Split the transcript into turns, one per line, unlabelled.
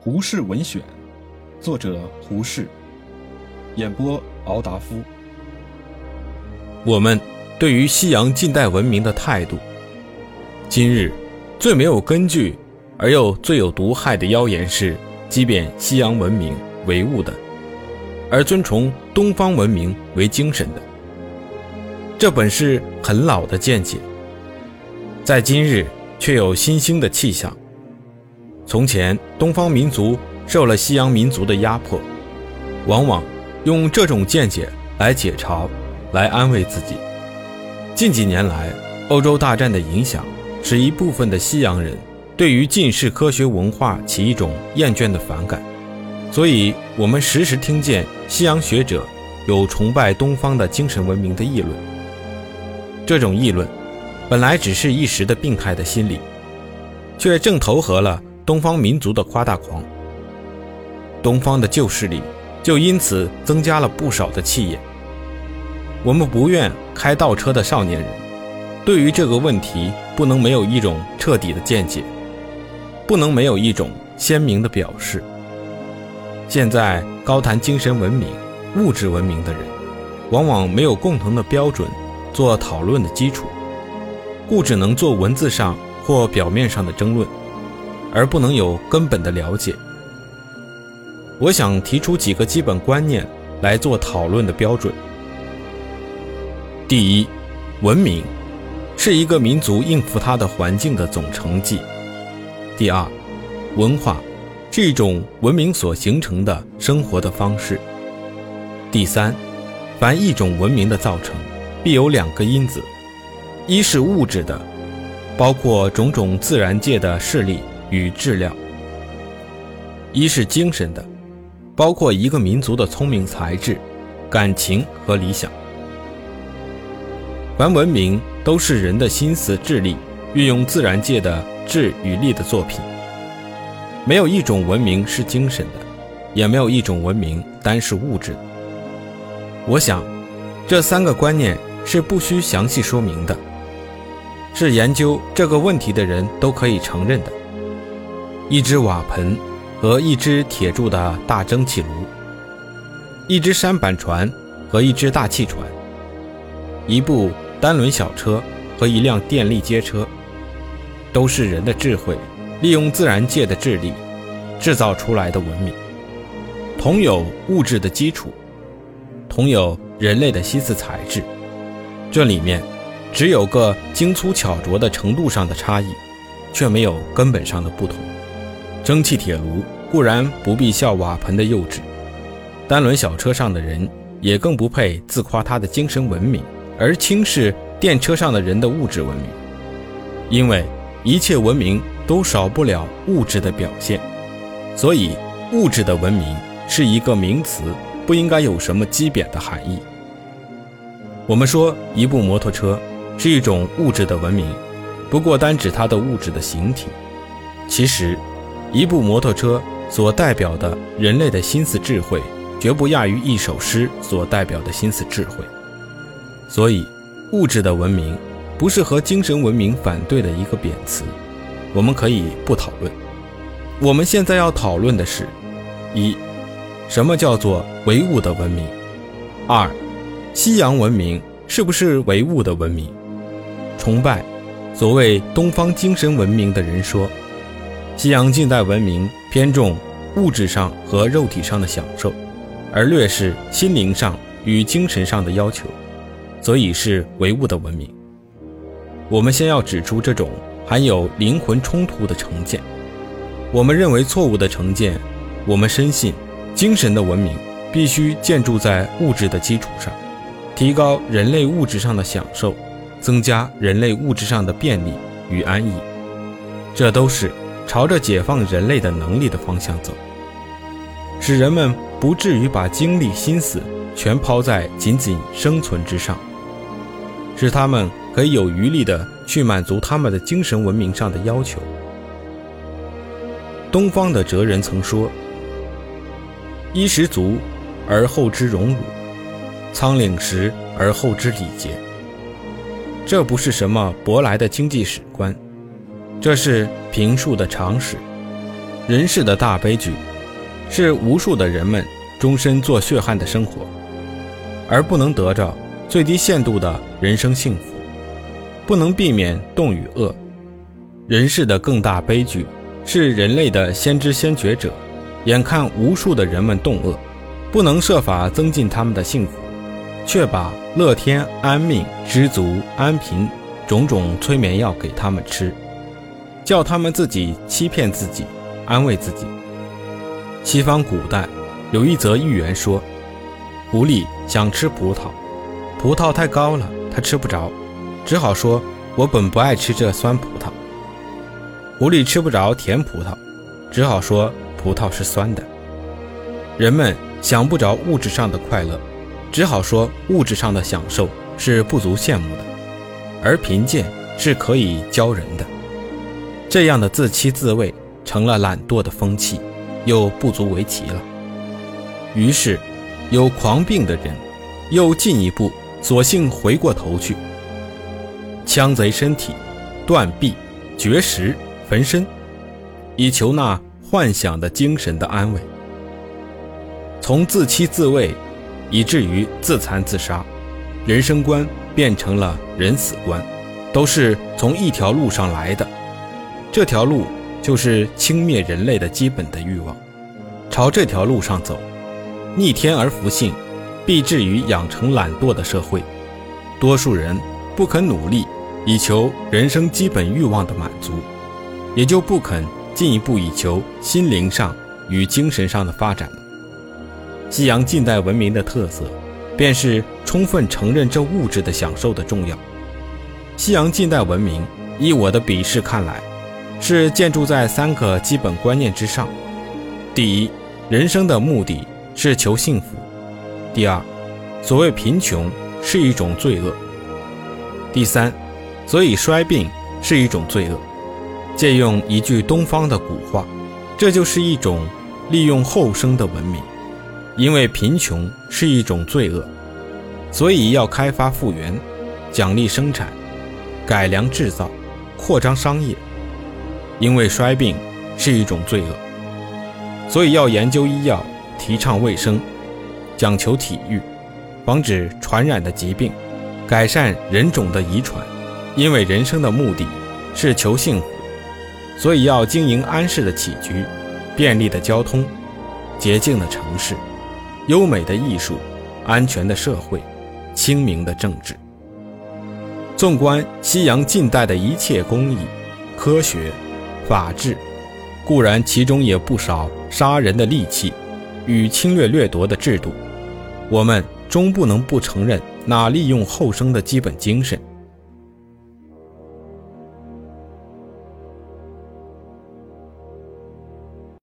胡适文选，作者胡适，演播敖达夫。
我们对于西洋近代文明的态度，今日最没有根据而又最有毒害的谣言是，即便西洋文明为物的，而尊崇东方文明为精神的。这本是很老的见解，在今日却有新兴的气象。从前，东方民族受了西洋民族的压迫，往往用这种见解来解嘲，来安慰自己。近几年来，欧洲大战的影响，使一部分的西洋人对于近世科学文化起一种厌倦的反感，所以我们时时听见西洋学者有崇拜东方的精神文明的议论。这种议论，本来只是一时的病态的心理，却正投合了。东方民族的夸大狂，东方的旧势力就因此增加了不少的气焰。我们不愿开倒车的少年人，对于这个问题不能没有一种彻底的见解，不能没有一种鲜明的表示。现在高谈精神文明、物质文明的人，往往没有共同的标准做讨论的基础，故只能做文字上或表面上的争论。而不能有根本的了解。我想提出几个基本观念来做讨论的标准。第一，文明是一个民族应付它的环境的总成绩。第二，文化是一种文明所形成的生活的方式。第三，凡一种文明的造成，必有两个因子：一是物质的，包括种种自然界的势力。与质量，一是精神的，包括一个民族的聪明才智、感情和理想。凡文明都是人的心思智力运用自然界的智与力的作品。没有一种文明是精神的，也没有一种文明单是物质的。我想，这三个观念是不需详细说明的，是研究这个问题的人都可以承认的。一只瓦盆和一只铁铸的大蒸汽炉，一只舢板船和一只大汽船，一部单轮小车和一辆电力街车，都是人的智慧利用自然界的智力制造出来的文明，同有物质的基础，同有人类的心思才智，这里面只有个精粗巧拙的程度上的差异，却没有根本上的不同。蒸汽铁炉固然不必笑瓦盆的幼稚，单轮小车上的人也更不配自夸他的精神文明，而轻视电车上的人的物质文明。因为一切文明都少不了物质的表现，所以物质的文明是一个名词，不应该有什么基贬的含义。我们说一部摩托车是一种物质的文明，不过单指它的物质的形体，其实。一部摩托车所代表的人类的心思智慧，绝不亚于一首诗所代表的心思智慧。所以，物质的文明不是和精神文明反对的一个贬词，我们可以不讨论。我们现在要讨论的是：一、什么叫做唯物的文明？二、西洋文明是不是唯物的文明？崇拜所谓东方精神文明的人说。西洋近代文明偏重物质上和肉体上的享受，而略视心灵上与精神上的要求，所以是唯物的文明。我们先要指出这种含有灵魂冲突的成见。我们认为错误的成见。我们深信，精神的文明必须建筑在物质的基础上，提高人类物质上的享受，增加人类物质上的便利与安逸。这都是。朝着解放人类的能力的方向走，使人们不至于把精力心思全抛在仅仅生存之上，使他们可以有余力的去满足他们的精神文明上的要求。东方的哲人曾说：“衣食足而后知荣辱，仓廪实而后知礼节。”这不是什么舶来的经济史观。这是评述的常识，人世的大悲剧，是无数的人们终身做血汗的生活，而不能得着最低限度的人生幸福，不能避免动与恶。人世的更大悲剧，是人类的先知先觉者，眼看无数的人们动恶，不能设法增进他们的幸福，却把乐天、安命、知足、安贫种种催眠药给他们吃，叫他们自己欺骗自己。安慰自己。西方古代有一则寓言说，狐狸想吃葡萄，葡萄太高了，它吃不着，只好说：“我本不爱吃这酸葡萄。”狐狸吃不着甜葡萄，只好说：“葡萄是酸的。”人们想不着物质上的快乐，只好说物质上的享受是不足羡慕的，而贫贱是可以教人的。这样的自欺自慰。成了懒惰的风气，又不足为奇了。于是，有狂病的人，又进一步，索性回过头去，枪贼身体，断臂、绝食、焚身，以求那幻想的精神的安慰。从自欺自慰，以至于自残自杀，人生观变成了人死观，都是从一条路上来的。这条路。就是轻蔑人类的基本的欲望，朝这条路上走，逆天而服性，必至于养成懒惰的社会。多数人不肯努力以求人生基本欲望的满足，也就不肯进一步以求心灵上与精神上的发展。西洋近代文明的特色，便是充分承认这物质的享受的重要。西洋近代文明，依我的鄙视看来。是建筑在三个基本观念之上：第一，人生的目的是求幸福；第二，所谓贫穷是一种罪恶；第三，所以衰病是一种罪恶。借用一句东方的古话，这就是一种利用后生的文明。因为贫穷是一种罪恶，所以要开发复原，奖励生产，改良制造，扩张商业。因为衰病是一种罪恶，所以要研究医药，提倡卫生，讲求体育，防止传染的疾病，改善人种的遗传。因为人生的目的是求幸福，所以要经营安适的起居，便利的交通，洁净的城市，优美的艺术，安全的社会，清明的政治。纵观西洋近代的一切工艺、科学。法治固然其中也不少杀人的利器与侵略掠夺的制度，我们终不能不承认那利用后生的基本精神。